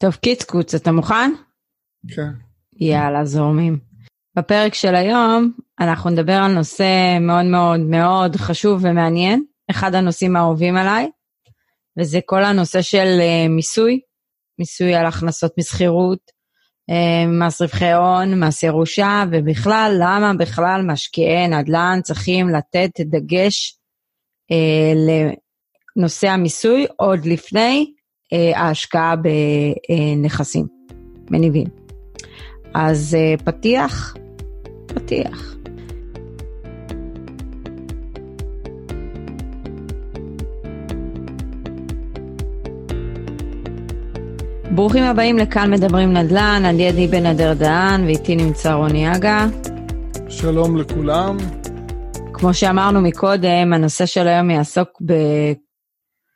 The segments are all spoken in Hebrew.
טוב, קיצקוץ, אתה מוכן? כן. יאללה, זורמים. בפרק של היום אנחנו נדבר על נושא מאוד מאוד מאוד חשוב ומעניין, אחד הנושאים האהובים עליי, וזה כל הנושא של uh, מיסוי, מיסוי על הכנסות משכירות, uh, מס רווחי הון, מס ירושה, ובכלל, למה בכלל משקיעי נדל"ן צריכים לתת דגש uh, לנושא המיסוי עוד לפני ההשקעה בנכסים מניבים. אז uh, פתיח, פתיח. ברוכים הבאים לכאן מדברים נדל"ן, על ידי בן אדר דהן ואיתי נמצא רוני אגה. שלום לכולם. כמו שאמרנו מקודם, הנושא של היום יעסוק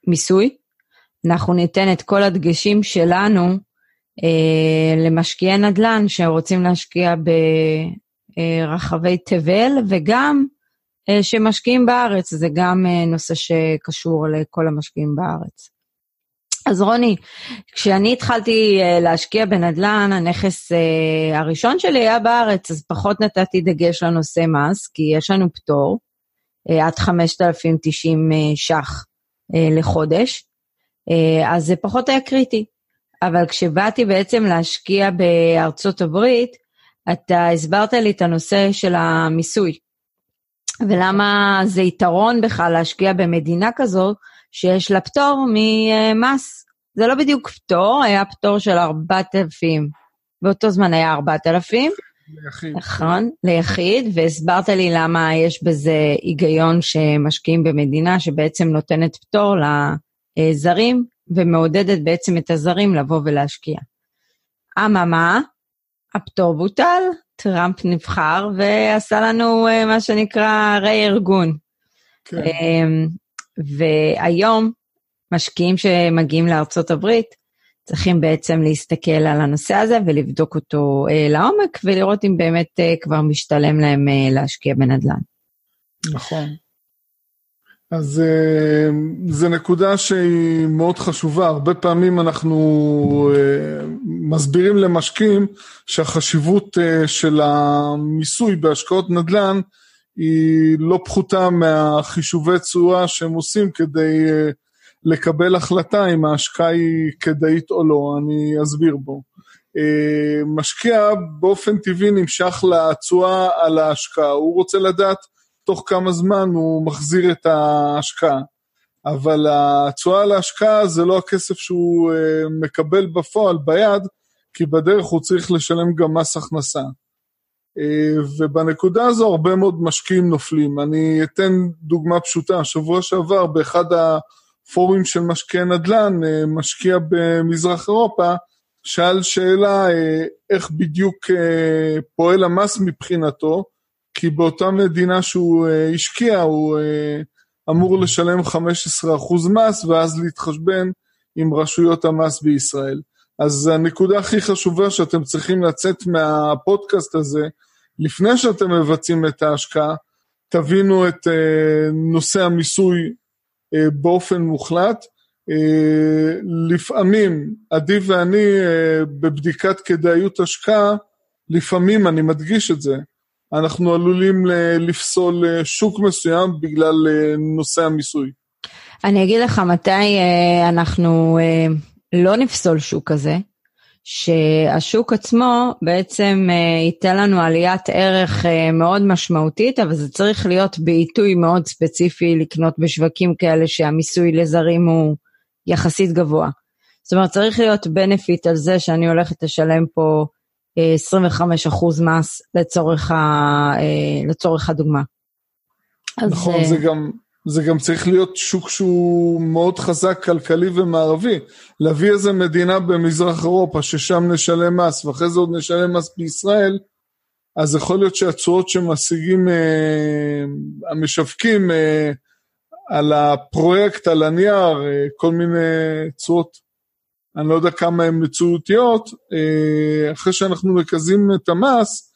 במיסוי. אנחנו ניתן את כל הדגשים שלנו אה, למשקיעי נדל"ן שרוצים להשקיע ברחבי תבל וגם אה, שמשקיעים בארץ, זה גם אה, נושא שקשור לכל המשקיעים בארץ. אז רוני, כשאני התחלתי להשקיע בנדל"ן, הנכס הראשון שלי היה בארץ, אז פחות נתתי דגש לנושא מס, כי יש לנו פטור עד 5,090 ש"ח לחודש, אז זה פחות היה קריטי. אבל כשבאתי בעצם להשקיע בארצות הברית, אתה הסברת לי את הנושא של המיסוי. ולמה זה יתרון בכלל להשקיע במדינה כזו שיש לה פטור ממס. זה לא בדיוק פטור, היה פטור של 4,000, באותו זמן היה 4,000. ליחיד. נכון, ליחיד, והסברת לי למה יש בזה היגיון שמשקיעים במדינה שבעצם נותנת פטור לזרים, ומעודדת בעצם את הזרים לבוא ולהשקיע. אממה, הפטור בוטל, טראמפ נבחר ועשה לנו אה, מה שנקרא רה-ארגון. כן. אמ, והיום משקיעים שמגיעים לארצות הברית צריכים בעצם להסתכל על הנושא הזה ולבדוק אותו אה, לעומק ולראות אם באמת אה, כבר משתלם להם להשקיע בנדל"ן. נכון. אז אה, זו נקודה שהיא מאוד חשובה, הרבה פעמים אנחנו אה, מסבירים למשקיעים שהחשיבות אה, של המיסוי בהשקעות נדל"ן היא לא פחותה מהחישובי תשואה שהם עושים כדי לקבל החלטה אם ההשקעה היא כדאית או לא, אני אסביר בו. משקיע באופן טבעי נמשך לתשואה על ההשקעה, הוא רוצה לדעת תוך כמה זמן הוא מחזיר את ההשקעה. אבל התשואה להשקעה זה לא הכסף שהוא אה, מקבל בפועל ביד, כי בדרך הוא צריך לשלם גם מס הכנסה. אה, ובנקודה הזו הרבה מאוד משקיעים נופלים. אני אתן דוגמה פשוטה, שבוע שעבר באחד הפורומים של משקיעי נדל"ן, אה, משקיע במזרח אירופה, שאל שאלה איך בדיוק פועל המס מבחינתו, כי באותה מדינה שהוא uh, השקיע הוא uh, אמור לשלם 15% מס ואז להתחשבן עם רשויות המס בישראל. אז הנקודה הכי חשובה שאתם צריכים לצאת מהפודקאסט הזה, לפני שאתם מבצעים את ההשקעה, תבינו את uh, נושא המיסוי באופן מוחלט. לפעמים, עדי ואני בבדיקת כדאיות השקעה, לפעמים, אני מדגיש את זה, אנחנו עלולים לפסול אה, שוק מסוים בגלל אה, נושא המיסוי. אני אגיד לך מתי אה, אנחנו לא נפסול שוק כזה, שהשוק עצמו בעצם ייתן לנו עליית ערך מאוד משמעותית, אבל זה צריך להיות בעיתוי מאוד ספציפי לקנות בשווקים כאלה שהמיסוי לזרים הוא יחסית גבוה. זאת אומרת, צריך להיות בנפיט על זה שאני הולכת לשלם פה 25 אחוז מס לצורך, ה, אה, לצורך הדוגמה. נכון, אז, זה, גם, זה גם צריך להיות שוק שהוא מאוד חזק כלכלי ומערבי. להביא איזה מדינה במזרח אירופה ששם נשלם מס ואחרי זה עוד נשלם מס בישראל, אז יכול להיות שהתשואות שמשיגים אה, המשווקים אה, על הפרויקט, על הנייר, אה, כל מיני תשואות אני לא יודע כמה הן מציאותיות, אה, אחרי שאנחנו מקזים את המס,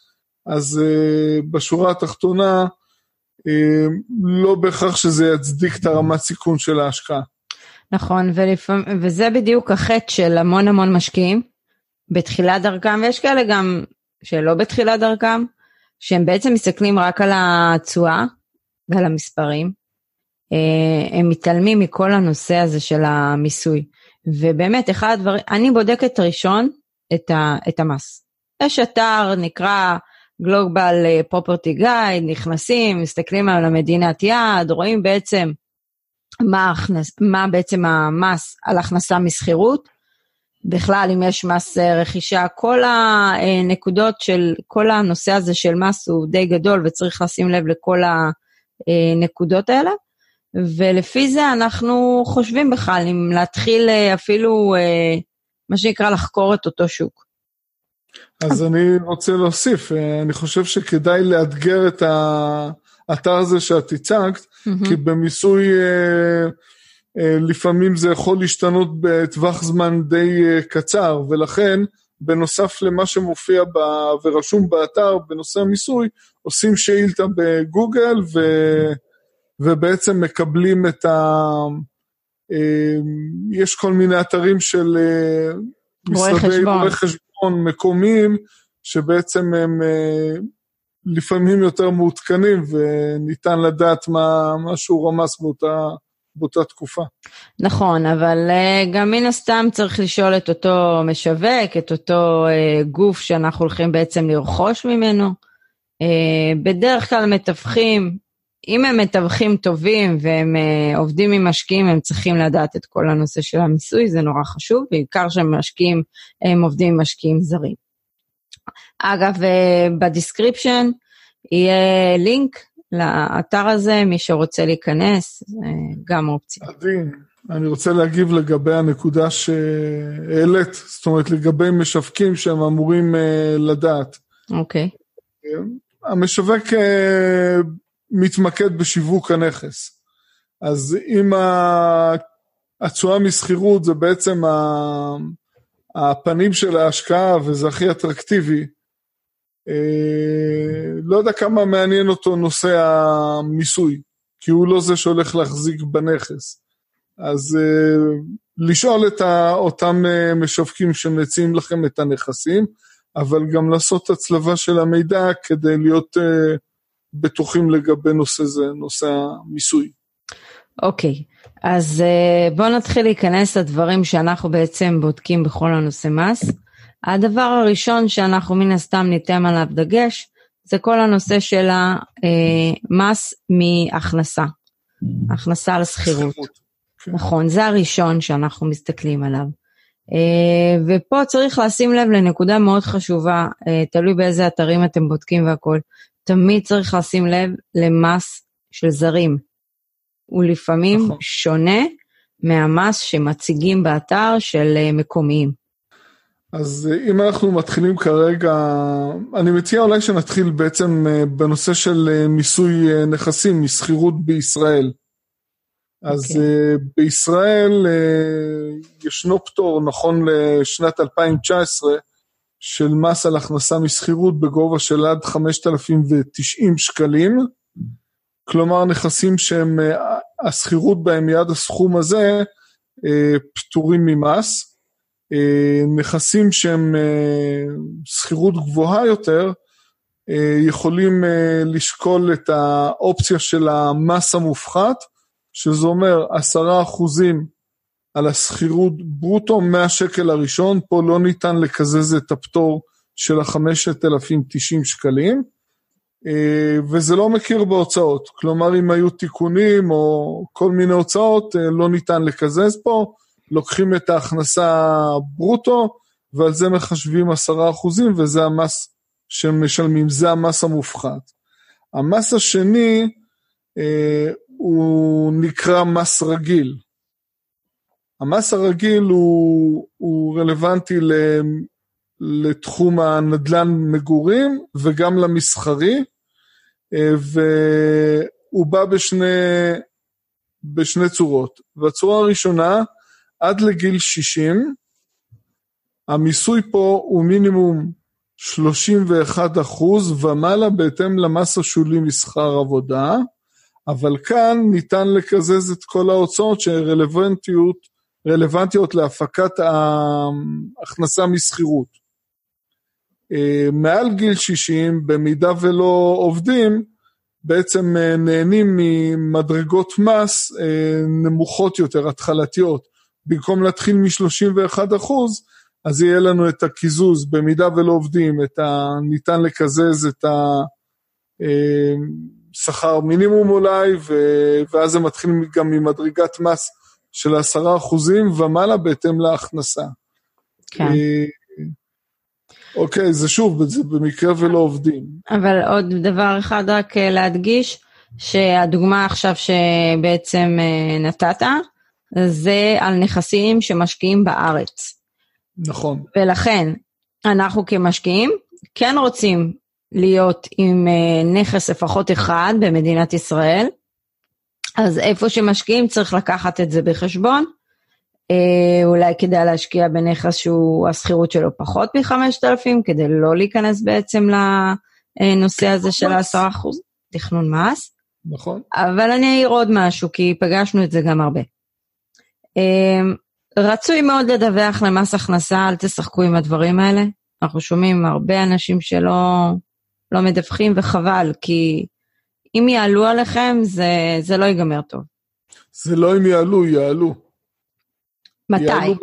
אז אה, בשורה התחתונה, אה, לא בהכרח שזה יצדיק את הרמת סיכון של ההשקעה. נכון, ולפעמים, וזה בדיוק החטא של המון המון משקיעים בתחילת דרכם, ויש כאלה גם שלא בתחילת דרכם, שהם בעצם מסתכלים רק על התשואה ועל המספרים. הם מתעלמים מכל הנושא הזה של המיסוי. ובאמת, אחד הדברים, אני בודקת ראשון את, ה, את המס. יש אתר, נקרא Global Property Guide, נכנסים, מסתכלים על המדינת יעד, רואים בעצם מה, הכנס, מה בעצם המס על הכנסה משכירות, בכלל אם יש מס אה, רכישה, כל הנקודות של, כל הנושא הזה של מס הוא די גדול וצריך לשים לב לכל הנקודות האלה. ולפי זה אנחנו חושבים בכלל אם להתחיל אה, אפילו, אה, מה שנקרא, לחקור את אותו שוק. אז אני רוצה להוסיף, אני חושב שכדאי לאתגר את האתר הזה שאת הצגת, mm-hmm. כי במיסוי אה, לפעמים זה יכול להשתנות בטווח זמן די אה, קצר, ולכן בנוסף למה שמופיע ב, ורשום באתר בנושא המיסוי, עושים שאילתה בגוגל ו, ובעצם מקבלים את ה... אה, יש כל מיני אתרים של משרדי רואי חשבון מקומיים, שבעצם הם לפעמים יותר מעודכנים וניתן לדעת מה, מה שהוא רמס באותה... באותה תקופה. נכון, אבל uh, גם מן הסתם צריך לשאול את אותו משווק, את אותו גוף שאנחנו הולכים בעצם לרכוש ממנו. בדרך כלל מתווכים, אם הם מתווכים טובים והם אה, עובדים עם משקיעים, הם צריכים לדעת את כל הנושא של המיסוי, זה נורא חשוב, בעיקר שהם משקיעים, הם עובדים עם משקיעים זרים. אגב, אה, ב description יהיה לינק לאתר הזה, מי שרוצה להיכנס, זה גם אופציה. עדיין, אני רוצה להגיב לגבי הנקודה שהעלית, זאת אומרת לגבי משווקים שהם אמורים אה, לדעת. אוקיי. Okay. המשווק uh, מתמקד בשיווק הנכס. אז אם התשואה משכירות זה בעצם הפנים של ההשקעה וזה הכי אטרקטיבי, אה, לא יודע כמה מעניין אותו נושא המיסוי, כי הוא לא זה שהולך להחזיק בנכס. אז אה, לשאול את אותם אה, משווקים שמציעים לכם את הנכסים, אבל גם לעשות הצלבה של המידע כדי להיות בטוחים לגבי נושא זה, נושא המיסוי. אוקיי, okay. אז בואו נתחיל להיכנס לדברים שאנחנו בעצם בודקים בכל הנושא מס. הדבר הראשון שאנחנו מן הסתם ניתן עליו דגש, זה כל הנושא של המס מהכנסה, הכנסה על שכירות. כן. נכון, זה הראשון שאנחנו מסתכלים עליו. אה, ופה צריך לשים לב לנקודה מאוד חשובה, אה, תלוי באיזה אתרים אתם בודקים והכול, תמיד צריך לשים לב למס של זרים. הוא לפעמים נכון. שונה מהמס שמציגים באתר של אה, מקומיים. אז אה, אם אנחנו מתחילים כרגע, אני מציע אולי שנתחיל בעצם אה, בנושא של מיסוי נכסים, משכירות בישראל. אז okay. אוקיי. בישראל ישנו פטור, נכון לשנת 2019, של מס על הכנסה משכירות בגובה של עד 5,090 שקלים. כלומר, נכסים שהם, השכירות בהם היא עד הסכום הזה, פטורים ממס. אה, נכסים שהם אה, שכירות גבוהה יותר, אה, יכולים לשקול את האופציה של המס המופחת, שזה אומר עשרה אחוזים על השכירות ברוטו מהשקל הראשון, פה לא ניתן לקזז את הפטור של ה-5,090 שקלים, וזה לא מכיר בהוצאות, כלומר אם היו תיקונים או כל מיני הוצאות, לא ניתן לקזז פה, לוקחים את ההכנסה ברוטו, ועל זה מחשבים עשרה אחוזים, וזה המס שהם משלמים, זה המס המופחת. המס השני אה, הוא נקרא מס רגיל. המס הרגיל הוא, הוא רלוונטי לתחום הנדל"ן מגורים וגם למסחרי, אה, והוא בא בשני, בשני צורות. והצורה הראשונה, עד לגיל 60, המיסוי פה הוא מינימום 31 אחוז ומעלה בהתאם למס השולי משכר עבודה. אבל כאן ניתן לקזז את כל ההוצאות שרלוונטיות להפקת ההכנסה משכירות. אה, מעל גיל 60, במידה ולא עובדים, בעצם אה, נהנים ממדרגות מס אה, נמוכות יותר, התחלתיות. במקום להתחיל מ-31 אחוז, אז יהיה לנו את הקיזוז, במידה ולא עובדים, את ה... ניתן לקזז את השכר מינימום אולי, ו... ואז זה מתחיל גם ממדרגת מס של 10 אחוזים ומעלה בהתאם להכנסה. כן. אוקיי, זה שוב, זה במקרה ולא עובדים. אבל עוד דבר אחד רק אה, להדגיש, שהדוגמה עכשיו שבעצם אה, נתת, זה על נכסים שמשקיעים בארץ. נכון. ולכן, אנחנו כמשקיעים כן רוצים להיות עם אה, נכס לפחות אחד במדינת ישראל, אז איפה שמשקיעים צריך לקחת את זה בחשבון, אה, אולי כדאי להשקיע בנכס שהוא, השכירות שלו פחות מ-5,000, כדי לא להיכנס בעצם לנושא הזה של ה-10%, תכנון מס. נכון. אבל אני אעיר עוד משהו, כי פגשנו את זה גם הרבה. אה, רצוי מאוד לדווח למס הכנסה, אל תשחקו עם הדברים האלה. אנחנו שומעים הרבה אנשים שלא לא מדווחים, וחבל, כי אם יעלו עליכם, זה, זה לא ייגמר טוב. זה לא אם יעלו, יעלו. מתי?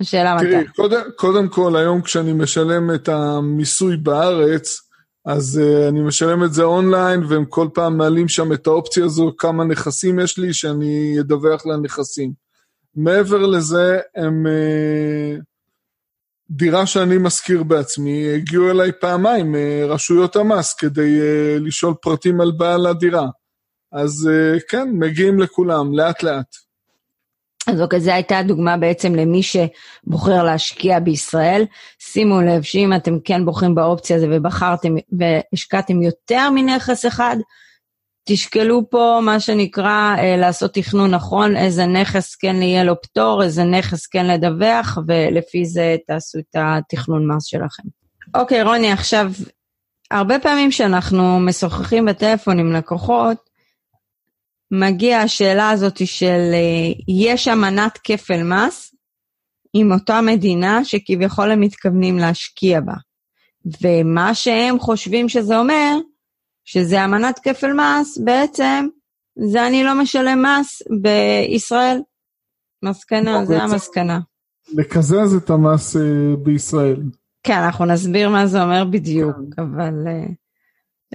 השאלה תראי, מתי. קודם, קודם כל, היום כשאני משלם את המיסוי בארץ, אז uh, אני משלם את זה אונליין, והם כל פעם מעלים שם את האופציה הזו, כמה נכסים יש לי, שאני אדווח לנכסים. מעבר לזה, הם... Uh, דירה שאני משכיר בעצמי, הגיעו אליי פעמיים uh, רשויות המס כדי uh, לשאול פרטים על בעל הדירה. אז uh, כן, מגיעים לכולם, לאט לאט. אז אוקיי, זו הייתה דוגמה בעצם למי שבוחר להשקיע בישראל. שימו לב שאם אתם כן בוחרים באופציה הזו ובחרתם והשקעתם יותר מנכס אחד, תשקלו פה מה שנקרא אה, לעשות תכנון נכון, איזה נכס כן יהיה לו פטור, איזה נכס כן לדווח, ולפי זה תעשו את התכנון מס שלכם. אוקיי, רוני, עכשיו, הרבה פעמים שאנחנו משוחחים בטלפון עם לקוחות, מגיעה השאלה הזאת של אה, יש אמנת כפל מס עם אותה מדינה שכביכול הם מתכוונים להשקיע בה. ומה שהם חושבים שזה אומר, שזה אמנת כפל מס, בעצם זה אני לא משלם מס בישראל. מסקנה, זה המסקנה. לקזז את המס uh, בישראל. כן, אנחנו נסביר מה זה אומר בדיוק, כן. אבל uh,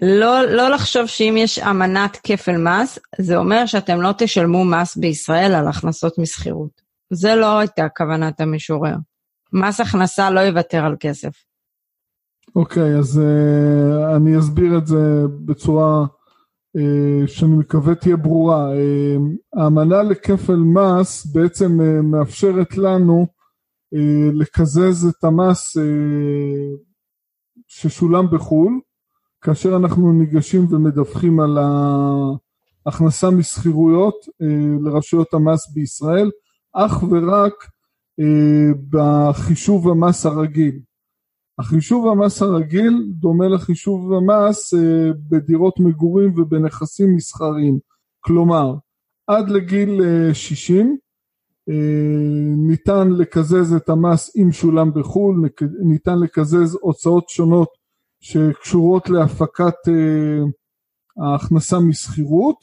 לא, לא לחשוב שאם יש אמנת כפל מס, זה אומר שאתם לא תשלמו מס בישראל על הכנסות משכירות. זה לא הייתה כוונת המשורר. מס הכנסה לא יוותר על כסף. אוקיי, okay, אז uh, אני אסביר את זה בצורה uh, שאני מקווה תהיה ברורה. Uh, האמנה לכפל מס בעצם uh, מאפשרת לנו uh, לקזז את המס uh, ששולם בחו"ל, כאשר אנחנו ניגשים ומדווחים על ההכנסה משכירויות uh, לרשויות המס בישראל, אך ורק uh, בחישוב המס הרגיל. החישוב המס הרגיל דומה לחישוב המס אה, בדירות מגורים ובנכסים מסחריים. כלומר, עד לגיל 60 אה, אה, ניתן לקזז את המס אם שולם בחו"ל, ניתן לקזז הוצאות שונות שקשורות להפקת ההכנסה משכירות,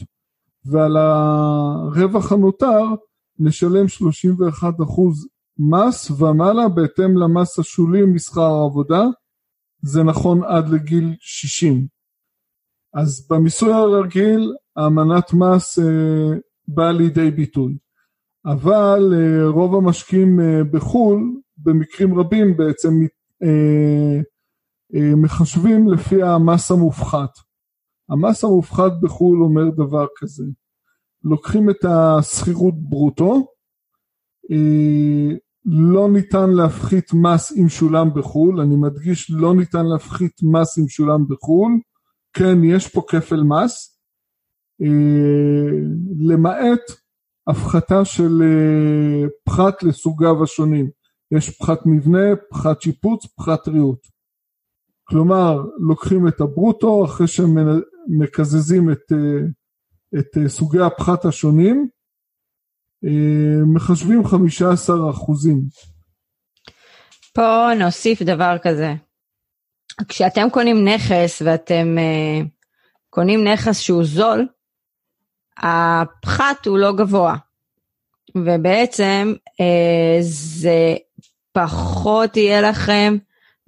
ועל הרווח הנותר נשלם 31% מס ומעלה בהתאם למס השולי משכר העבודה, זה נכון עד לגיל 60. אז במיסוי הרגיל האמנת מס אה, באה לידי ביטוי, אבל אה, רוב המשקיעים אה, בחו"ל במקרים רבים בעצם אה, אה, מחשבים לפי המס המופחת. המס המופחת בחו"ל אומר דבר כזה, לוקחים את השכירות ברוטו, אה, לא ניתן להפחית מס אם שולם בחו"ל, אני מדגיש לא ניתן להפחית מס אם שולם בחו"ל, כן יש פה כפל מס, אה, למעט הפחתה של אה, פחת לסוגיו השונים, יש פחת מבנה, פחת שיפוץ, פחת ריהוט. כלומר, לוקחים את הברוטו אחרי שמקזזים את אה, את סוגי הפחת השונים, מחשבים 15 אחוזים. פה נוסיף דבר כזה. כשאתם קונים נכס ואתם uh, קונים נכס שהוא זול, הפחת הוא לא גבוה. ובעצם uh, זה פחות יהיה לכם,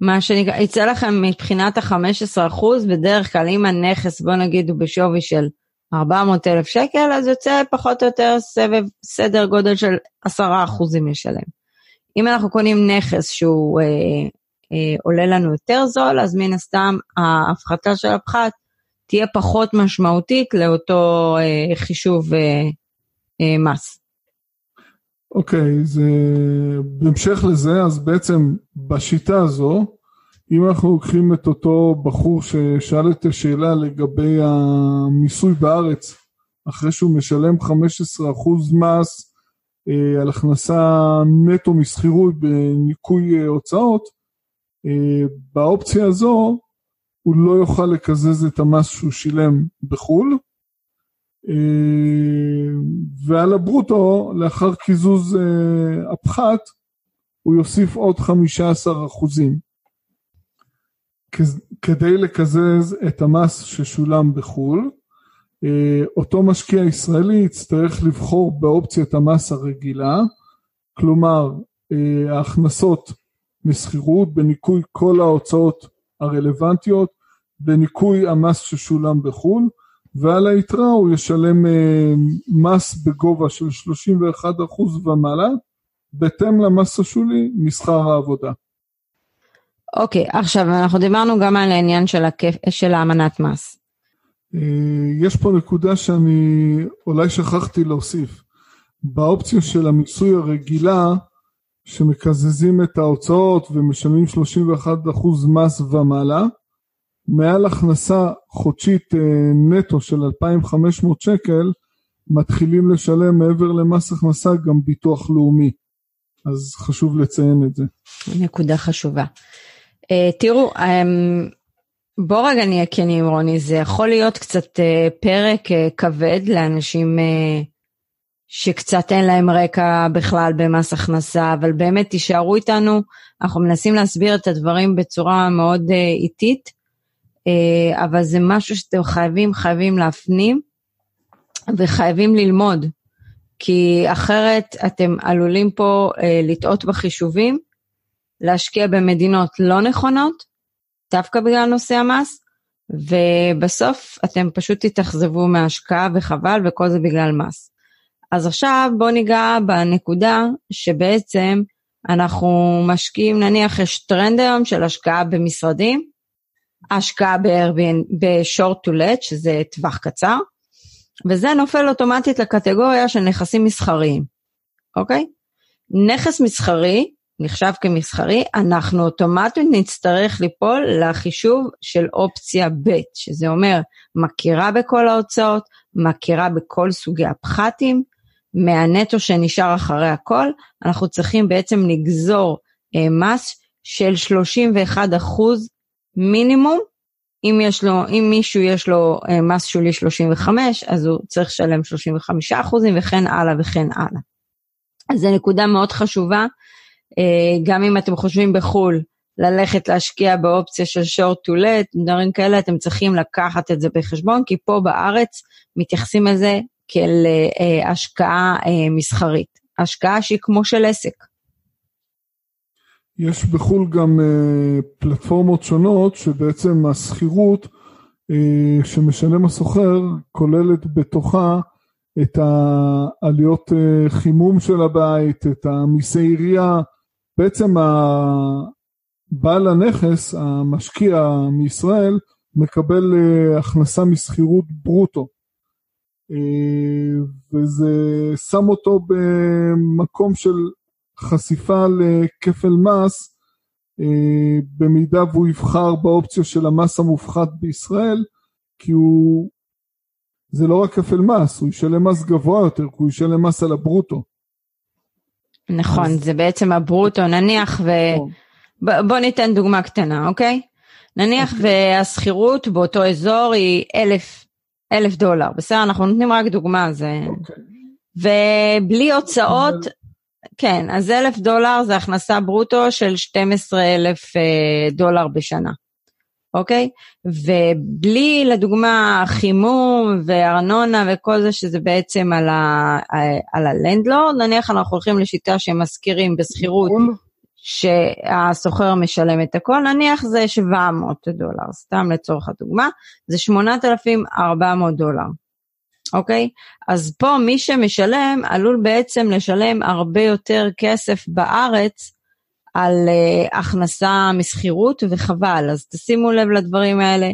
מה שנקרא, יצא לכם מבחינת ה-15%, בדרך כלל אם הנכס, בוא נגיד, הוא בשווי של 400 אלף שקל, אז יוצא פחות או יותר סבב, סדר גודל של 10% ישלם. אם אנחנו קונים נכס שהוא אה, אה, עולה לנו יותר זול, אז מן הסתם ההפחתה של הפחת תהיה פחות משמעותית לאותו אה, חישוב אה, אה, מס. אוקיי, okay, זה בהמשך לזה, אז בעצם בשיטה הזו, אם אנחנו לוקחים את אותו בחור ששאל את השאלה לגבי המיסוי בארץ, אחרי שהוא משלם 15% מס אה, על הכנסה נטו משכירות בניכוי אה, הוצאות, אה, באופציה הזו הוא לא יוכל לקזז את המס שהוא שילם בחו"ל, ועל הברוטו, לאחר קיזוז הפחת, הוא יוסיף עוד 15 אחוזים. כדי לקזז את המס ששולם בחו"ל, אה, אותו משקיע ישראלי יצטרך לבחור באופציית המס הרגילה, כלומר אה, ההכנסות משכירות בניכוי כל ההוצאות הרלוונטיות, בניכוי המס ששולם בחו"ל, ועל היתרה הוא ישלם אה, מס בגובה של 31% ומעלה, בהתאם למס השולי משכר העבודה. אוקיי, okay, עכשיו אנחנו דיברנו גם על העניין של, הכיף, של האמנת מס. אה, יש פה נקודה שאני אולי שכחתי להוסיף. באופציה של המיסוי הרגילה, שמקזזים את ההוצאות ומשלמים 31% מס ומעלה, מעל הכנסה חודשית אה, נטו של 2,500 שקל, מתחילים לשלם מעבר למס הכנסה גם ביטוח לאומי. אז חשוב לציין את זה. נקודה חשובה. Uh, תראו, um, בוא רגע נהיה כנים רוני, זה יכול להיות קצת uh, פרק uh, כבד לאנשים שקצת אין להם רקע בכלל במס הכנסה, אבל באמת תישארו איתנו, אנחנו מנסים להסביר את הדברים בצורה מאוד איטית, אבל זה משהו שאתם חייבים, חייבים להפנים וחייבים ללמוד, כי אחרת אתם עלולים פה לטעות בחישובים, להשקיע במדינות לא נכונות, דווקא בגלל נושא המס, ובסוף אתם פשוט תתאכזבו מההשקעה וחבל, וכל זה בגלל מס. אז עכשיו בואו ניגע בנקודה שבעצם אנחנו משקיעים, נניח יש טרנד היום של השקעה במשרדים, השקעה ב-short to let, שזה טווח קצר, וזה נופל אוטומטית לקטגוריה של נכסים מסחריים, אוקיי? נכס מסחרי נחשב כמסחרי, אנחנו אוטומטית נצטרך ליפול לחישוב של אופציה ב', שזה אומר מכירה בכל ההוצאות, מכירה בכל סוגי הפחתים, מהנטו שנשאר אחרי הכל, אנחנו צריכים בעצם לגזור אה, מס של 31 אחוז מינימום. אם, יש לו, אם מישהו יש לו אה, מס שולי 35, אז הוא צריך לשלם 35 אחוזים וכן הלאה וכן הלאה. אז זו נקודה מאוד חשובה גם אם אתם חושבים בחו"ל ללכת להשקיע באופציה של short to let, דברים כאלה, אתם צריכים לקחת את זה בחשבון, כי פה בארץ מתייחסים לזה כאל אה, השקעה אה, מסחרית, השקעה שהיא כמו של עסק. יש בחו"ל גם פלטפורמות שונות שבעצם השכירות שמשלם הסוחר כוללת בתוכה את העלויות חימום של הבית, את המיסי עירייה, בעצם בעל הנכס, המשקיע מישראל, מקבל אה, הכנסה משכירות ברוטו. אה, וזה שם אותו במקום של חשיפה לכפל מס, אה, במידה והוא יבחר באופציה של המס המופחת בישראל, כי הוא, זה לא רק כפל מס, הוא ישלם מס גבוה יותר, כי הוא ישלם מס על הברוטו. נכון, אז... זה בעצם הברוטו, נניח ו... נכון. בוא ניתן דוגמה קטנה, אוקיי? נניח אוקיי. והשכירות באותו אזור היא אלף אלף דולר, בסדר? אנחנו נותנים רק דוגמה, זה... אוקיי. ובלי הוצאות, אבל- כן, אז אלף דולר זה הכנסה ברוטו של 12 אלף אה, דולר בשנה, אוקיי? ובלי, לדוגמה, חימום וארנונה וכל זה, שזה בעצם על, ה, על הלנדלורד, נניח אנחנו הולכים לשיטה שמשכירים בשכירות, בחו"ל? שהסוחר משלם את הכל, נניח זה 700 דולר, סתם לצורך הדוגמה, זה 8,400 דולר, אוקיי? אז פה מי שמשלם עלול בעצם לשלם הרבה יותר כסף בארץ על uh, הכנסה משכירות וחבל, אז תשימו לב לדברים האלה.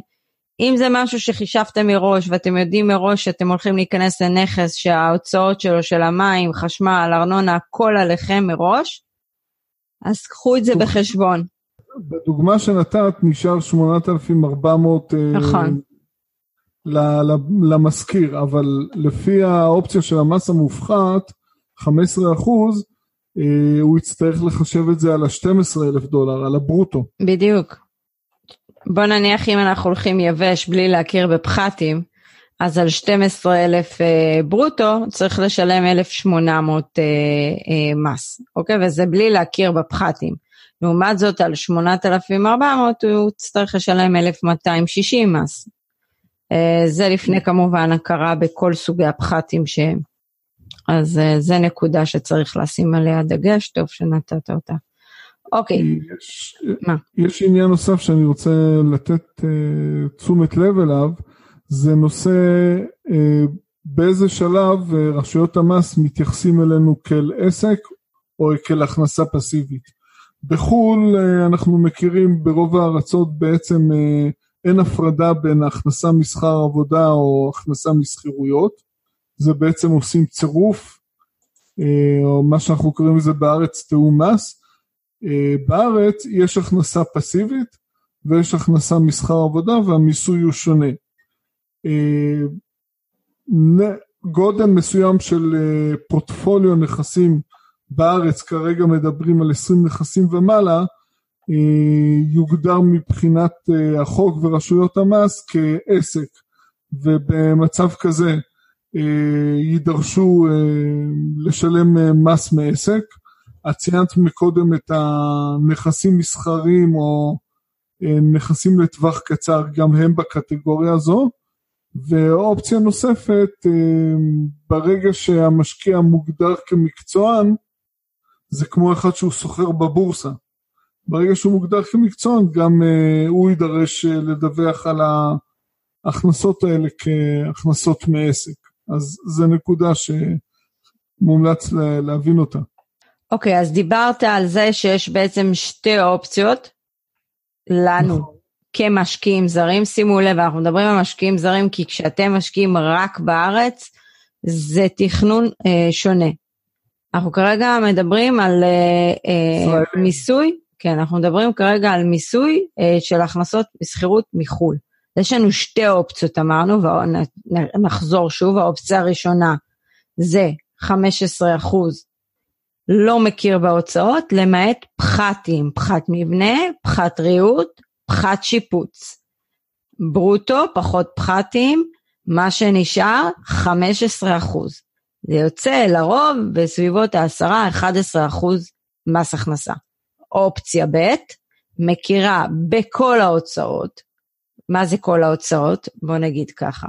אם זה משהו שחישבתם מראש ואתם יודעים מראש שאתם הולכים להיכנס לנכס שההוצאות שלו של המים, חשמל, ארנונה, הכל עליכם מראש, אז קחו את זה בחשבון. בדוגמה שנתת נשאר 8,400 אה, נכון. ל- למשכיר, אבל לפי האופציה של המס המופחת, 15 אחוז, הוא יצטרך לחשב את זה על ה-12,000 דולר, על הברוטו. בדיוק. בוא נניח אם אנחנו הולכים יבש בלי להכיר בפחתים, אז על 12,000 אה, ברוטו צריך לשלם 1,800 אה, אה, מס, אוקיי? וזה בלי להכיר בפחתים. לעומת זאת על 8,400 הוא יצטרך לשלם 1,260 מס. אה, זה לפני כמובן הכרה בכל סוגי הפחתים שהם. אז אה, זה נקודה שצריך לשים עליה דגש, טוב שנתת אותה. אוקיי, יש, מה? יש עניין נוסף שאני רוצה לתת uh, תשומת לב אליו, זה נושא uh, באיזה שלב uh, רשויות המס מתייחסים אלינו כאל עסק או כאל הכנסה פסיבית. בחו"ל uh, אנחנו מכירים ברוב הארצות בעצם uh, אין הפרדה בין הכנסה משכר עבודה או הכנסה משכירויות, זה בעצם עושים צירוף, uh, או מה שאנחנו קוראים לזה בארץ תיאום מס. Uh, בארץ יש הכנסה פסיבית ויש הכנסה משכר עבודה והמיסוי הוא שונה. Uh, גודל מסוים של פורטפוליו נכסים בארץ, כרגע מדברים על 20 נכסים ומעלה, יוגדר מבחינת החוק ורשויות המס כעסק, ובמצב כזה יידרשו uh, לשלם uh, מס מעסק. את ציינת מקודם את הנכסים מסחריים או נכסים לטווח קצר, גם הם בקטגוריה הזו. ואופציה נוספת, ברגע שהמשקיע מוגדר כמקצוען, זה כמו אחד שהוא סוחר בבורסה. ברגע שהוא מוגדר כמקצוען, גם הוא יידרש לדווח על ההכנסות האלה כהכנסות מעסק. אז זו נקודה שמומלץ להבין אותה. אוקיי, okay, אז דיברת על זה שיש בעצם שתי אופציות לנו כמשקיעים זרים. שימו לב, אנחנו מדברים על משקיעים זרים כי כשאתם משקיעים רק בארץ, זה תכנון אה, שונה. אנחנו כרגע מדברים על אה, אה, מיסוי, כן, אנחנו מדברים כרגע על מיסוי אה, של הכנסות משכירות מחו"ל. יש לנו שתי אופציות אמרנו, ונחזור שוב, האופציה הראשונה זה 15 אחוז לא מכיר בהוצאות, למעט פחתים, פחת מבנה, פחת ריהוט, פחת שיפוץ. ברוטו, פחות פחתים, מה שנשאר 15 אחוז. זה יוצא לרוב בסביבות ה-10-11 אחוז מס הכנסה. אופציה ב', מכירה בכל ההוצאות. מה זה כל ההוצאות? בוא נגיד ככה.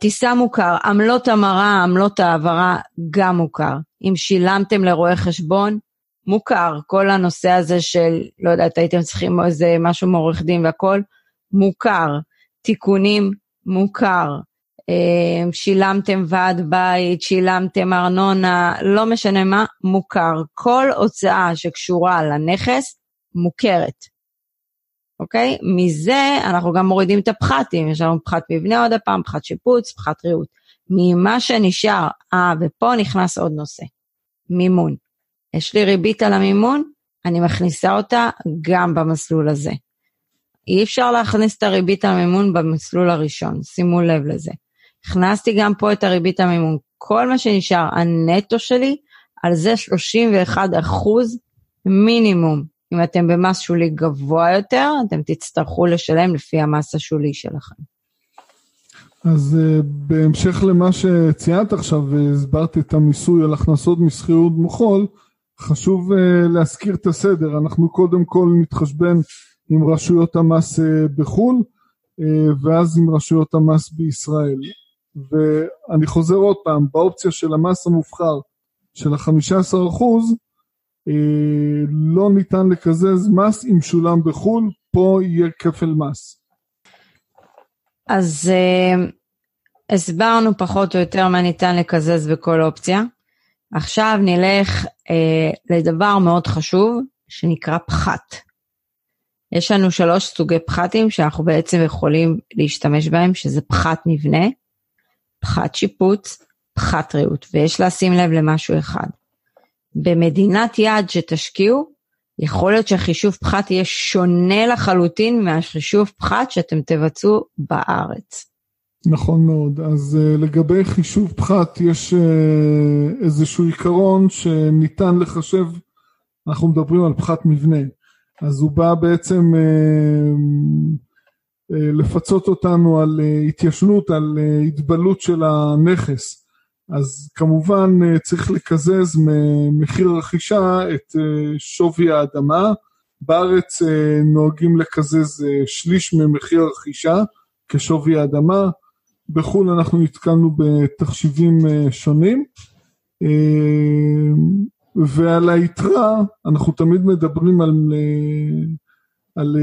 טיסה מוכר, עמלות המרה, עמלות העברה, גם מוכר. אם שילמתם לרואה חשבון, מוכר. כל הנושא הזה של, לא יודעת, הייתם צריכים איזה משהו מעורך דין והכל, מוכר. תיקונים, מוכר. שילמתם ועד בית, שילמתם ארנונה, לא משנה מה, מוכר. כל הוצאה שקשורה לנכס, מוכרת. אוקיי? מזה אנחנו גם מורידים את הפחתים, יש לנו פחת מבנה עוד הפעם, פחת שיפוץ, פחת ריהוט. ממה שנשאר, אה, ופה נכנס עוד נושא, מימון. יש לי ריבית על המימון, אני מכניסה אותה גם במסלול הזה. אי אפשר להכניס את הריבית על המימון במסלול הראשון, שימו לב לזה. הכנסתי גם פה את הריבית המימון. כל מה שנשאר, הנטו שלי, על זה 31 אחוז מינימום. אם אתם במס שולי גבוה יותר, אתם תצטרכו לשלם לפי המס השולי שלכם. אז uh, בהמשך למה שציינת עכשיו והסברתי את המיסוי על הכנסות משכירות מחול, חשוב uh, להזכיר את הסדר, אנחנו קודם כל מתחשבן עם רשויות המס uh, בחו"ל uh, ואז עם רשויות המס בישראל. ואני חוזר עוד פעם, באופציה של המס המובחר של ה-15% uh, לא ניתן לקזז מס אם שולם בחו"ל, פה יהיה כפל מס. אז uh, הסברנו פחות או יותר מה ניתן לקזז בכל אופציה. עכשיו נלך uh, לדבר מאוד חשוב שנקרא פחת. יש לנו שלוש סוגי פחתים שאנחנו בעצם יכולים להשתמש בהם, שזה פחת מבנה, פחת שיפוץ, פחת ריהוט, ויש לשים לב למשהו אחד. במדינת יעד שתשקיעו, יכול להיות שהחישוב פחת יהיה שונה לחלוטין מהחישוב פחת שאתם תבצעו בארץ. נכון מאוד. אז uh, לגבי חישוב פחת יש uh, איזשהו עיקרון שניתן לחשב, אנחנו מדברים על פחת מבנה. אז הוא בא בעצם uh, uh, לפצות אותנו על uh, התיישנות, על uh, התבלות של הנכס. אז כמובן אה, צריך לקזז ממחיר הרכישה את אה, שווי האדמה. בארץ אה, נוהגים לקזז שליש ממחיר הרכישה כשווי האדמה. בחו"ל אנחנו נתקלנו בתחשיבים שונים. ועל היתרה אנחנו תמיד מדברים על, על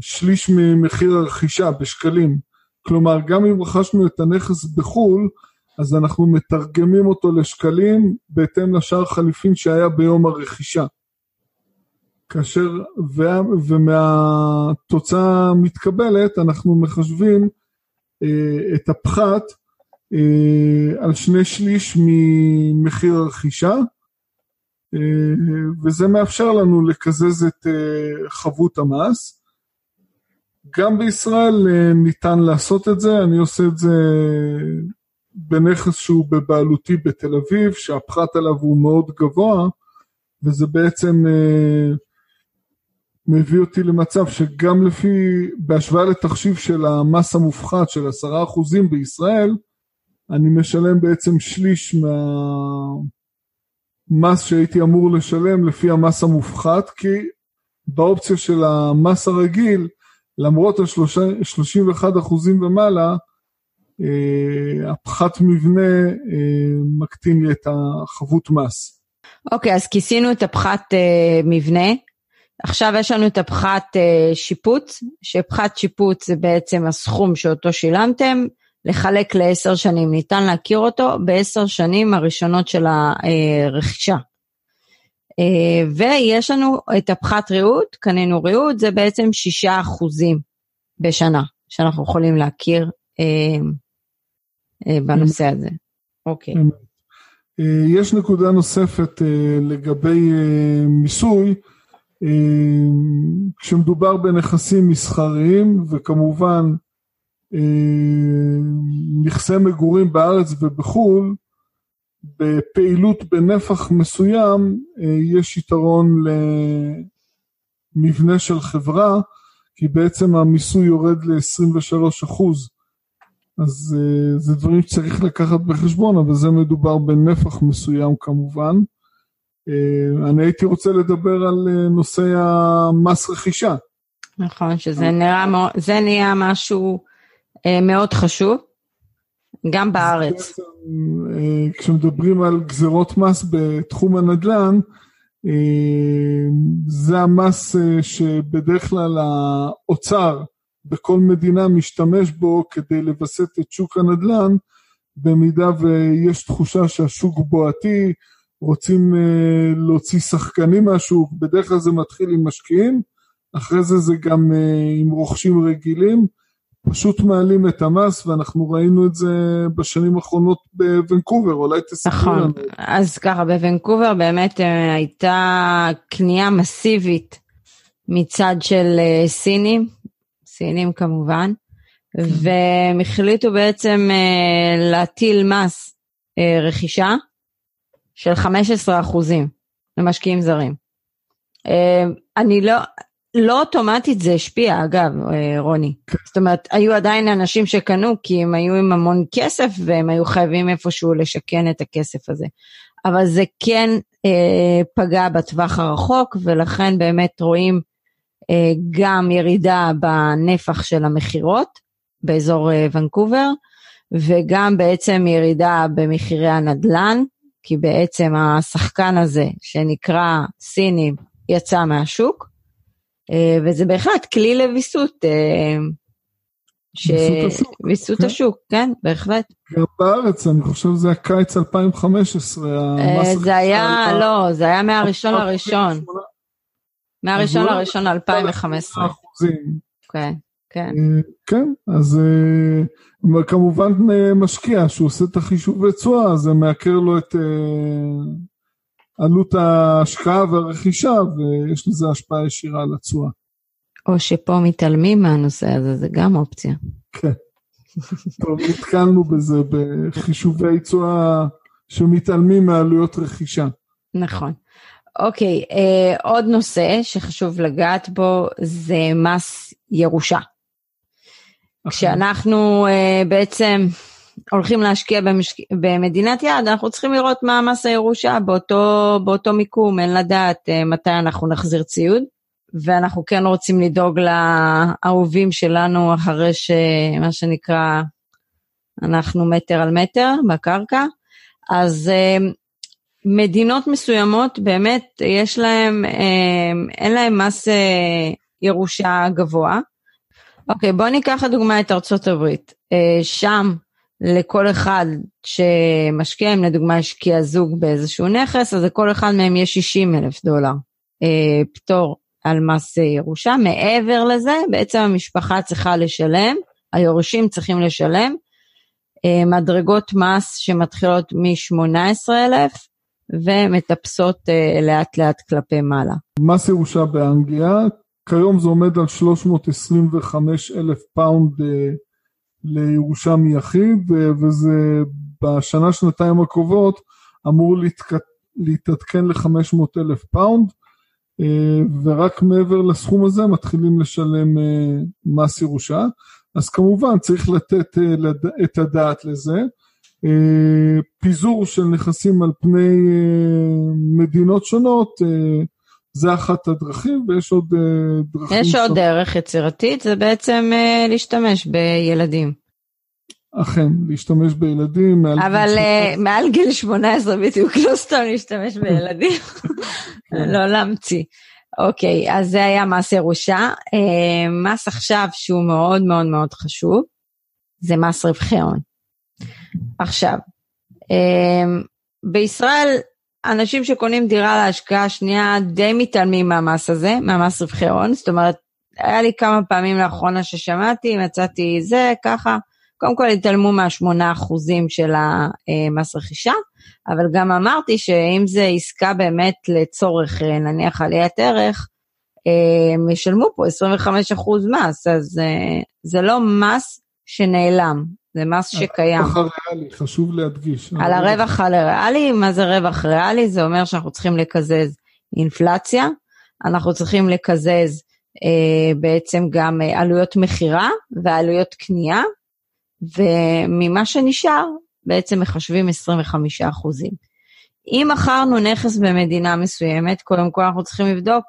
שליש ממחיר הרכישה בשקלים. כלומר, גם אם רכשנו את הנכס בחו"ל, אז אנחנו מתרגמים אותו לשקלים בהתאם לשער חליפין שהיה ביום הרכישה. כאשר, ומהתוצאה המתקבלת אנחנו מחשבים אה, את הפחת אה, על שני שליש ממחיר הרכישה, אה, וזה מאפשר לנו לקזז את אה, חבות המס. גם בישראל אה, ניתן לעשות את זה, אני עושה את זה בנכס שהוא בבעלותי בתל אביב, שהפחת עליו הוא מאוד גבוה, וזה בעצם אה, מביא אותי למצב שגם לפי, בהשוואה לתחשיב של המס המופחת של עשרה אחוזים בישראל, אני משלם בעצם שליש מהמס שהייתי אמור לשלם לפי המס המופחת, כי באופציה של המס הרגיל, למרות ה-31 אחוזים ומעלה, הפחת מבנה אה, מקטין לי את החבות מס. אוקיי, okay, אז כיסינו את הפחת uh, מבנה. עכשיו יש לנו את הפחת uh, שיפוץ, שפחת שיפוץ זה בעצם הסכום שאותו שילמתם, לחלק לעשר שנים. ניתן להכיר אותו בעשר שנים הראשונות של הרכישה. Uh, ויש לנו את הפחת ריהוט, קנינו ריהוט, זה בעצם שישה אחוזים בשנה, שאנחנו יכולים להכיר אה, בנושא הזה. אוקיי. אה, יש נקודה נוספת אה, לגבי מיסוי, כשמדובר בנכסים מסחריים וכמובן נכסי מגורים בארץ ובחו"ל, בפעילות בנפח מסוים יש יתרון למבנה של חברה, כי בעצם המיסוי יורד ל-23 אחוז. אז uh, זה דברים שצריך לקחת בחשבון, אבל זה מדובר בנפח מסוים כמובן. Uh, אני הייתי רוצה לדבר על uh, נושא המס רכישה. נכון, שזה נראה, זה נהיה משהו uh, מאוד חשוב, גם בארץ. בעצם, uh, כשמדברים על גזירות מס בתחום הנדל"ן, uh, זה המס uh, שבדרך כלל האוצר, בכל מדינה משתמש בו כדי לווסת את שוק הנדל"ן, במידה ויש תחושה שהשוק בועתי, רוצים uh, להוציא שחקנים מהשוק, בדרך כלל זה מתחיל עם משקיעים, אחרי זה זה גם uh, עם רוכשים רגילים, פשוט מעלים את המס, ואנחנו ראינו את זה בשנים האחרונות בוונקובר, אולי תספרו נכון. לנו. נכון, אז ככה, בוונקובר באמת uh, הייתה קנייה מסיבית מצד של uh, סינים, סינים כמובן, כן. והם החליטו בעצם uh, להטיל מס uh, רכישה של 15% למשקיעים זרים. Uh, אני לא, לא אוטומטית זה השפיע, אגב, אה, רוני. כן. זאת אומרת, היו עדיין אנשים שקנו כי הם היו עם המון כסף והם היו חייבים איפשהו לשכן את הכסף הזה. אבל זה כן אה, פגע בטווח הרחוק, ולכן באמת רואים אה, גם ירידה בנפח של המכירות באזור אה, ונקובר, וגם בעצם ירידה במחירי הנדל"ן, כי בעצם השחקן הזה שנקרא סיני יצא מהשוק, אה, וזה בהחלט כלי לוויסות. אה, ש... ויסות השוק. כן. השוק, כן, בהחלט. גם בארץ, אני חושב שזה הקיץ 2015. אה, זה היה, לא, זה היה מהראשון לראשון. מהראשון לראשון 2015. כן, כן. כן, אז כמובן משקיע שהוא עושה את החישוב תשואה, זה מעקר לו את עלות ההשקעה והרכישה, ויש לזה השפעה ישירה על התשואה. או שפה מתעלמים מהנושא הזה, זה גם אופציה. כן. טוב, נתקלנו בזה בחישובי תשואה שמתעלמים מעלויות רכישה. נכון. אוקיי, אה, עוד נושא שחשוב לגעת בו זה מס ירושה. כשאנחנו אה, בעצם הולכים להשקיע במשק... במדינת יעד, אנחנו צריכים לראות מה המס הירושה באותו, באותו מיקום, אין לדעת uh, מתי אנחנו נחזיר ציוד, ואנחנו כן רוצים לדאוג לאהובים שלנו אחרי שמה שנקרא, אנחנו מטר על מטר בקרקע, אז uh, מדינות מסוימות באמת יש להם, uh, אין להם מס uh, ירושה גבוה. אוקיי, בואו ניקח לדוגמה את ארצות הברית. Uh, שם לכל אחד שמשקיע, אם לדוגמה השקיע זוג באיזשהו נכס, אז לכל אחד מהם יש 60 אלף דולר אה, פטור על מס ירושה. מעבר לזה, בעצם המשפחה צריכה לשלם, היורשים צריכים לשלם אה, מדרגות מס שמתחילות מ-18 אלף ומטפסות אה, לאט לאט כלפי מעלה. מס ירושה באנגליה, כיום זה עומד על 325 אלף פאונד אה, לירושה מיחיד, וזה בשנה שנתיים הקרובות אמור להתק... להתעדכן ל-500 אלף פאונד, אה, ורק מעבר לסכום הזה מתחילים לשלם אה, מס ירושה. אז כמובן צריך לתת אה, את הדעת לזה. פיזור של נכסים על פני מדינות שונות זה אחת הדרכים ויש עוד דרכים. יש עוד דרך יצירתית, זה בעצם להשתמש בילדים. אכן, להשתמש בילדים מעל אבל גיל uh, מעל גיל 18 בדיוק, לא סתם להשתמש בילדים, כן. לא להמציא. אוקיי, אז זה היה מס ירושה. מס עכשיו שהוא מאוד מאוד מאוד חשוב, זה מס רווחי הון. עכשיו, uh, בישראל אנשים שקונים דירה להשקעה שנייה די מתעלמים מהמס הזה, מהמס רווחי הון, זאת אומרת, היה לי כמה פעמים לאחרונה ששמעתי, מצאתי זה, ככה, קודם כל התעלמו מהשמונה אחוזים של המס רכישה, אבל גם אמרתי שאם זה עסקה באמת לצורך נניח עליית ערך, הם ישלמו פה 25 אחוז מס, אז זה לא מס שנעלם, זה מס שקיים. הרווח הריאלי, חשוב להדגיש. על הרווח הריאלי, מה זה רווח ריאלי? זה אומר שאנחנו צריכים לקזז אינפלציה, אנחנו צריכים לקזז אה, בעצם גם אה, עלויות מכירה ועלויות קנייה, וממה שנשאר בעצם מחשבים 25 אחוזים. אם מכרנו נכס במדינה מסוימת, קודם כל אנחנו צריכים לבדוק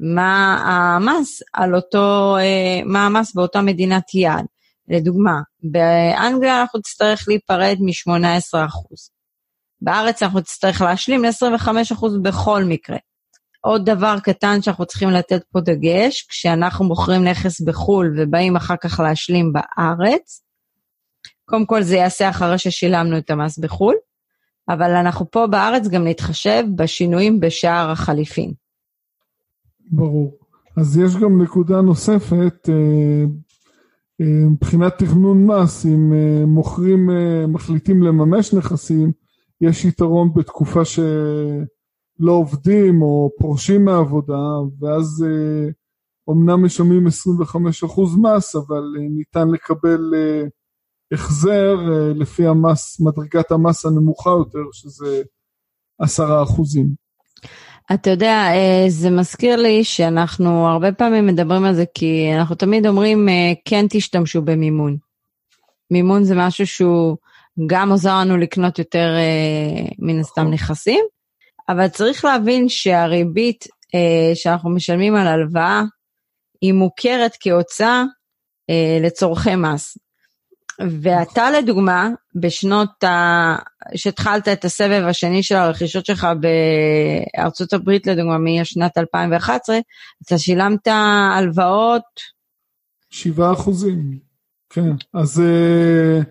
מה המס על אותו, אה, מה המס באותה מדינת יעד. לדוגמה, באנגליה אנחנו נצטרך להיפרד מ-18%. בארץ אנחנו נצטרך להשלים ל-25% בכל מקרה. עוד דבר קטן שאנחנו צריכים לתת פה דגש, כשאנחנו מוכרים נכס בחו"ל ובאים אחר כך להשלים בארץ, קודם כל זה יעשה אחרי ששילמנו את המס בחו"ל, אבל אנחנו פה בארץ גם נתחשב בשינויים בשער החליפין. ברור. אז יש גם נקודה נוספת, אה, מבחינת תכנון מס, אם אה, מוכרים, אה, מחליטים לממש נכסים, יש יתרון בתקופה שלא עובדים או פורשים מהעבודה, ואז אומנם אה, משלמים 25% מס, אבל ניתן לקבל החזר לפי המס, מדרגת המס הנמוכה יותר, שזה 10%. אתה יודע, זה מזכיר לי שאנחנו הרבה פעמים מדברים על זה, כי אנחנו תמיד אומרים, כן תשתמשו במימון. מימון זה משהו שהוא גם עוזר לנו לקנות יותר, מן הסתם, נכון. נכסים, אבל צריך להבין שהריבית שאנחנו משלמים על הלוואה, היא מוכרת כהוצאה לצורכי מס. ואתה לדוגמה, בשנות ה... שהתחלת את הסבב השני של הרכישות שלך בארצות הברית לדוגמה, משנת 2011, אתה שילמת הלוואות? 7 אחוזים, כן. אז uh,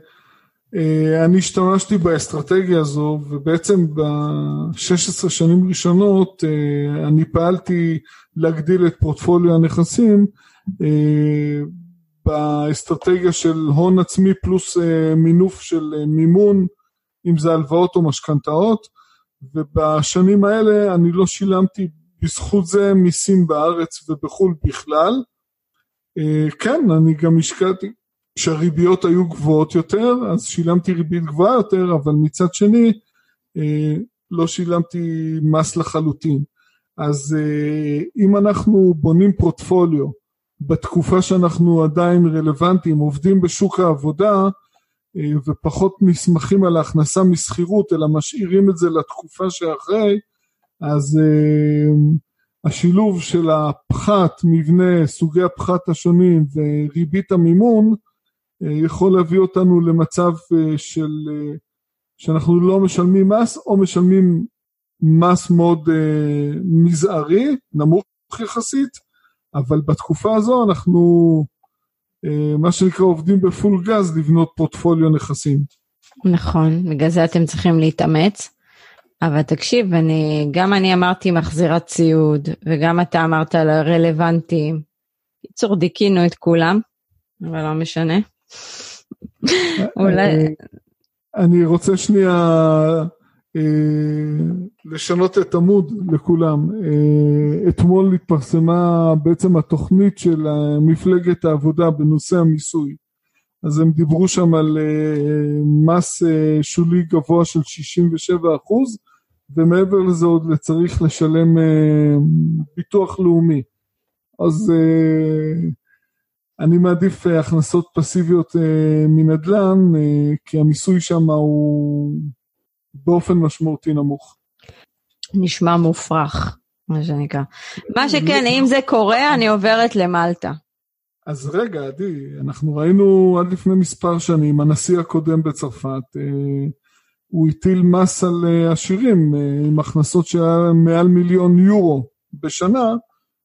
uh, אני השתמשתי באסטרטגיה הזו, ובעצם ב-16 שנים ראשונות uh, אני פעלתי להגדיל את פורטפוליו הנכסים, uh, באסטרטגיה של הון עצמי פלוס אה, מינוף של אה, מימון, אם זה הלוואות או משכנתאות, ובשנים האלה אני לא שילמתי בזכות זה מיסים בארץ ובחו"ל בכלל. אה, כן, אני גם השקעתי, כשהריביות היו גבוהות יותר, אז שילמתי ריבית גבוהה יותר, אבל מצד שני לא שילמתי מס לחלוטין. אז אם אנחנו בונים פורטפוליו, בתקופה שאנחנו עדיין רלוונטיים, עובדים בשוק העבודה אה, ופחות נסמכים על ההכנסה משכירות, אלא משאירים את זה לתקופה שאחרי, אז אה, השילוב של הפחת, מבנה, סוגי הפחת השונים וריבית המימון, אה, יכול להביא אותנו למצב של, שאנחנו לא משלמים מס או משלמים מס מאוד מזערי, נמוך יחסית, אבל בתקופה הזו אנחנו, אה, מה שנקרא, עובדים בפול גז לבנות פורטפוליו נכסים. נכון, בגלל זה אתם צריכים להתאמץ. אבל תקשיב, אני, גם אני אמרתי מחזירת ציוד, וגם אתה אמרת על הרלוונטיים. קיצור, דיכינו את כולם, אבל לא משנה. אולי... אני רוצה שנייה אה, לשנות את עמוד לכולם. אה, אתמול התפרסמה בעצם התוכנית של מפלגת העבודה בנושא המיסוי. אז הם דיברו שם על אה, מס שולי גבוה של 67 אחוז, ומעבר לזה עוד צריך לשלם ביטוח לאומי. אז אני מעדיף הכנסות פסיביות מנדל"ן, כי המיסוי שם הוא באופן משמעותי נמוך. נשמע מופרך, מה שנקרא. מה שכן, אם זה קורה, אני עוברת למלטה. אז רגע, עדי, אנחנו ראינו עד לפני מספר שנים, הנשיא הקודם בצרפת, אה, הוא הטיל מס על אה, עשירים אה, עם הכנסות שהיה מעל מיליון יורו בשנה,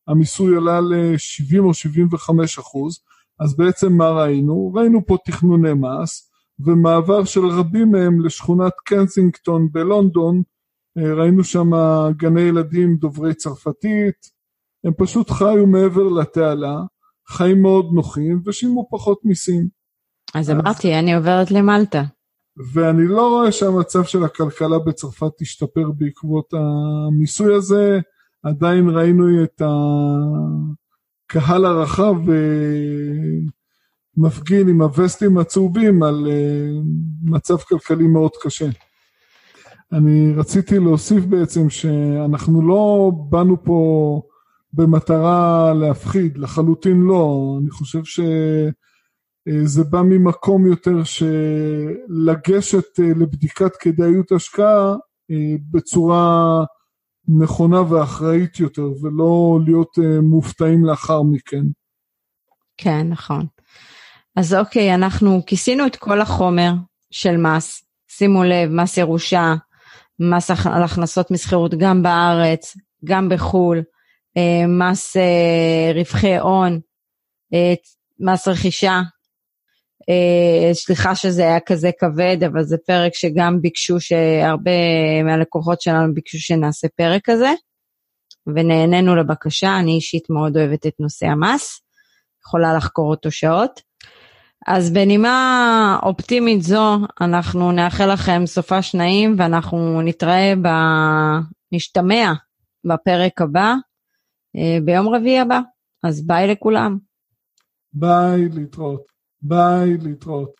המיסוי עלה ל-70 או 75 אחוז, אז בעצם מה ראינו? ראינו פה תכנוני מס, ומעבר של רבים מהם לשכונת קנסינגטון בלונדון, אה, ראינו שם גני ילדים דוברי צרפתית, הם פשוט חיו מעבר לתעלה, חיים מאוד נוחים ושילמו פחות מיסים. אז, אז אמרתי, אני עוברת למלטה. ואני לא רואה שהמצב של הכלכלה בצרפת תשתפר בעקבות המיסוי הזה, עדיין ראינו את הקהל הרחב אה, מפגין עם הווסטים הצהובים על uh, מצב כלכלי מאוד קשה. אני רציתי להוסיף בעצם שאנחנו לא באנו פה במטרה להפחיד, לחלוטין לא. אני חושב שזה בא ממקום יותר שלגשת אה, לבדיקת כדאיות השקעה אה, בצורה נכונה ואחראית יותר, ולא להיות מופתעים לאחר מכן. כן, נכון. אז אוקיי, אנחנו כיסינו את כל החומר של מס. שימו לב, מס ירושה, מס על הכנסות משכירות גם בארץ, גם בחו"ל, אה, מס אה, רווחי הון, אה, מס רכישה. סליחה שזה היה כזה כבד, אבל זה פרק שגם ביקשו, שהרבה מהלקוחות שלנו ביקשו שנעשה פרק כזה, ונענינו לבקשה, אני אישית מאוד אוהבת את נושא המס, יכולה לחקור אותו שעות. אז בנימה אופטימית זו, אנחנו נאחל לכם סופ"ש נעים ואנחנו נתראה, ב... נשתמע בפרק הבא אה, ביום רביעי הבא. אז ביי לכולם. ביי, להתראות. ביי, להתראות.